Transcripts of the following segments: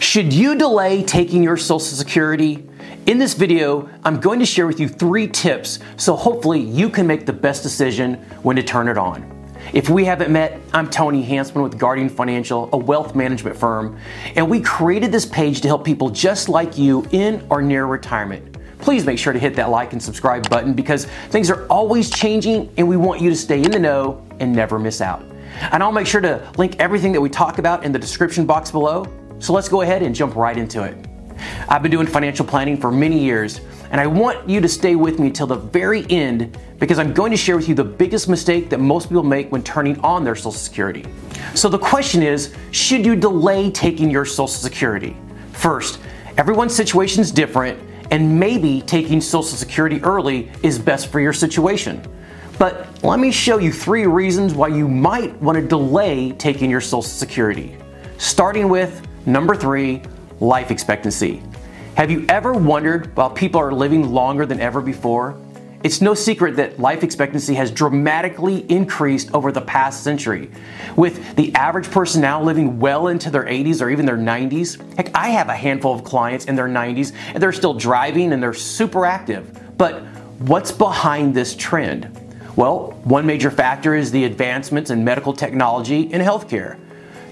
Should you delay taking your Social Security? In this video, I'm going to share with you three tips so hopefully you can make the best decision when to turn it on. If we haven't met, I'm Tony Hansman with Guardian Financial, a wealth management firm, and we created this page to help people just like you in or near retirement. Please make sure to hit that like and subscribe button because things are always changing and we want you to stay in the know and never miss out. And I'll make sure to link everything that we talk about in the description box below. So let's go ahead and jump right into it. I've been doing financial planning for many years, and I want you to stay with me till the very end because I'm going to share with you the biggest mistake that most people make when turning on their Social Security. So the question is should you delay taking your Social Security? First, everyone's situation is different, and maybe taking Social Security early is best for your situation. But let me show you three reasons why you might want to delay taking your Social Security. Starting with number three, life expectancy. Have you ever wondered why people are living longer than ever before? It's no secret that life expectancy has dramatically increased over the past century, with the average person now living well into their 80s or even their 90s. Heck, I have a handful of clients in their 90s and they're still driving and they're super active. But what's behind this trend? Well, one major factor is the advancements in medical technology and healthcare.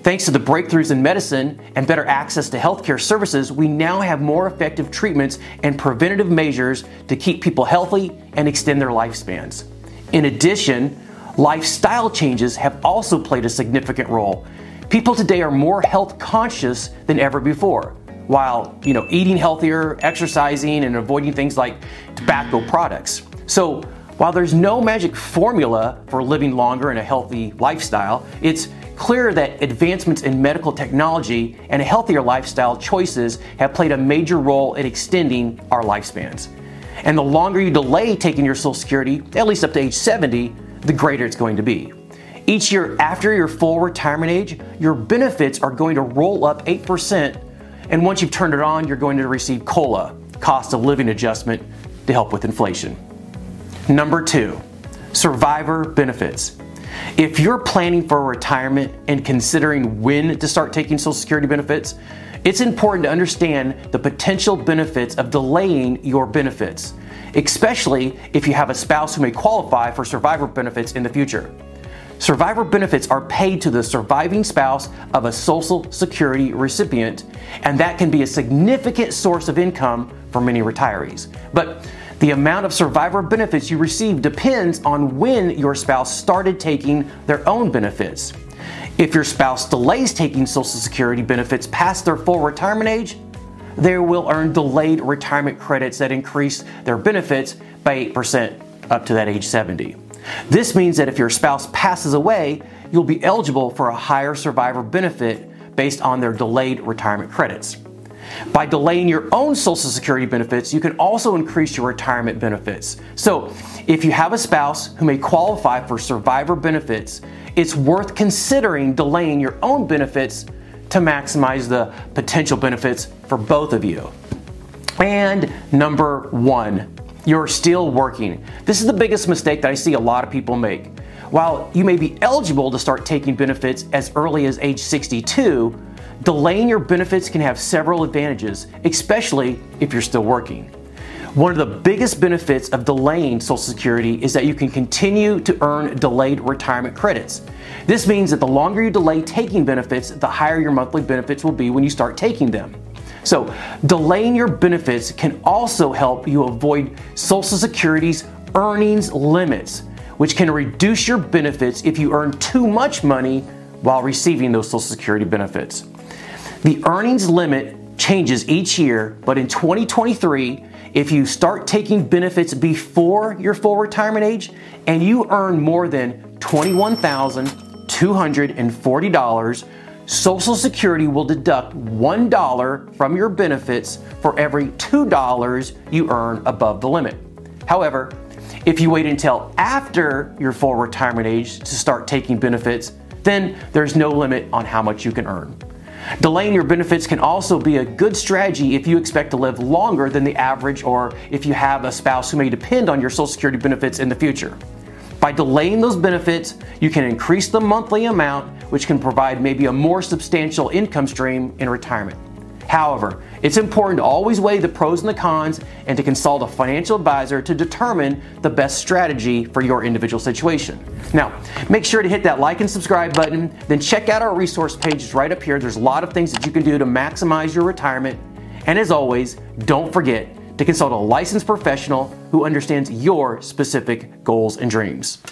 Thanks to the breakthroughs in medicine and better access to healthcare services, we now have more effective treatments and preventative measures to keep people healthy and extend their lifespans. In addition, lifestyle changes have also played a significant role. People today are more health conscious than ever before while you know eating healthier, exercising and avoiding things like tobacco products. So, while there's no magic formula for living longer and a healthy lifestyle, it's clear that advancements in medical technology and healthier lifestyle choices have played a major role in extending our lifespans. And the longer you delay taking your Social Security, at least up to age 70, the greater it's going to be. Each year after your full retirement age, your benefits are going to roll up 8%, and once you've turned it on, you're going to receive COLA, cost of living adjustment, to help with inflation. Number two, survivor benefits. If you're planning for retirement and considering when to start taking Social Security benefits, it's important to understand the potential benefits of delaying your benefits, especially if you have a spouse who may qualify for survivor benefits in the future. Survivor benefits are paid to the surviving spouse of a Social Security recipient, and that can be a significant source of income for many retirees. But the amount of survivor benefits you receive depends on when your spouse started taking their own benefits. If your spouse delays taking Social Security benefits past their full retirement age, they will earn delayed retirement credits that increase their benefits by 8% up to that age 70. This means that if your spouse passes away, you'll be eligible for a higher survivor benefit based on their delayed retirement credits. By delaying your own Social Security benefits, you can also increase your retirement benefits. So, if you have a spouse who may qualify for survivor benefits, it's worth considering delaying your own benefits to maximize the potential benefits for both of you. And number one, you're still working. This is the biggest mistake that I see a lot of people make. While you may be eligible to start taking benefits as early as age 62, Delaying your benefits can have several advantages, especially if you're still working. One of the biggest benefits of delaying Social Security is that you can continue to earn delayed retirement credits. This means that the longer you delay taking benefits, the higher your monthly benefits will be when you start taking them. So, delaying your benefits can also help you avoid Social Security's earnings limits, which can reduce your benefits if you earn too much money while receiving those Social Security benefits. The earnings limit changes each year, but in 2023, if you start taking benefits before your full retirement age and you earn more than $21,240, Social Security will deduct $1 from your benefits for every $2 you earn above the limit. However, if you wait until after your full retirement age to start taking benefits, then there's no limit on how much you can earn. Delaying your benefits can also be a good strategy if you expect to live longer than the average or if you have a spouse who may depend on your Social Security benefits in the future. By delaying those benefits, you can increase the monthly amount, which can provide maybe a more substantial income stream in retirement. However, it's important to always weigh the pros and the cons and to consult a financial advisor to determine the best strategy for your individual situation. Now, make sure to hit that like and subscribe button, then check out our resource pages right up here. There's a lot of things that you can do to maximize your retirement. And as always, don't forget to consult a licensed professional who understands your specific goals and dreams.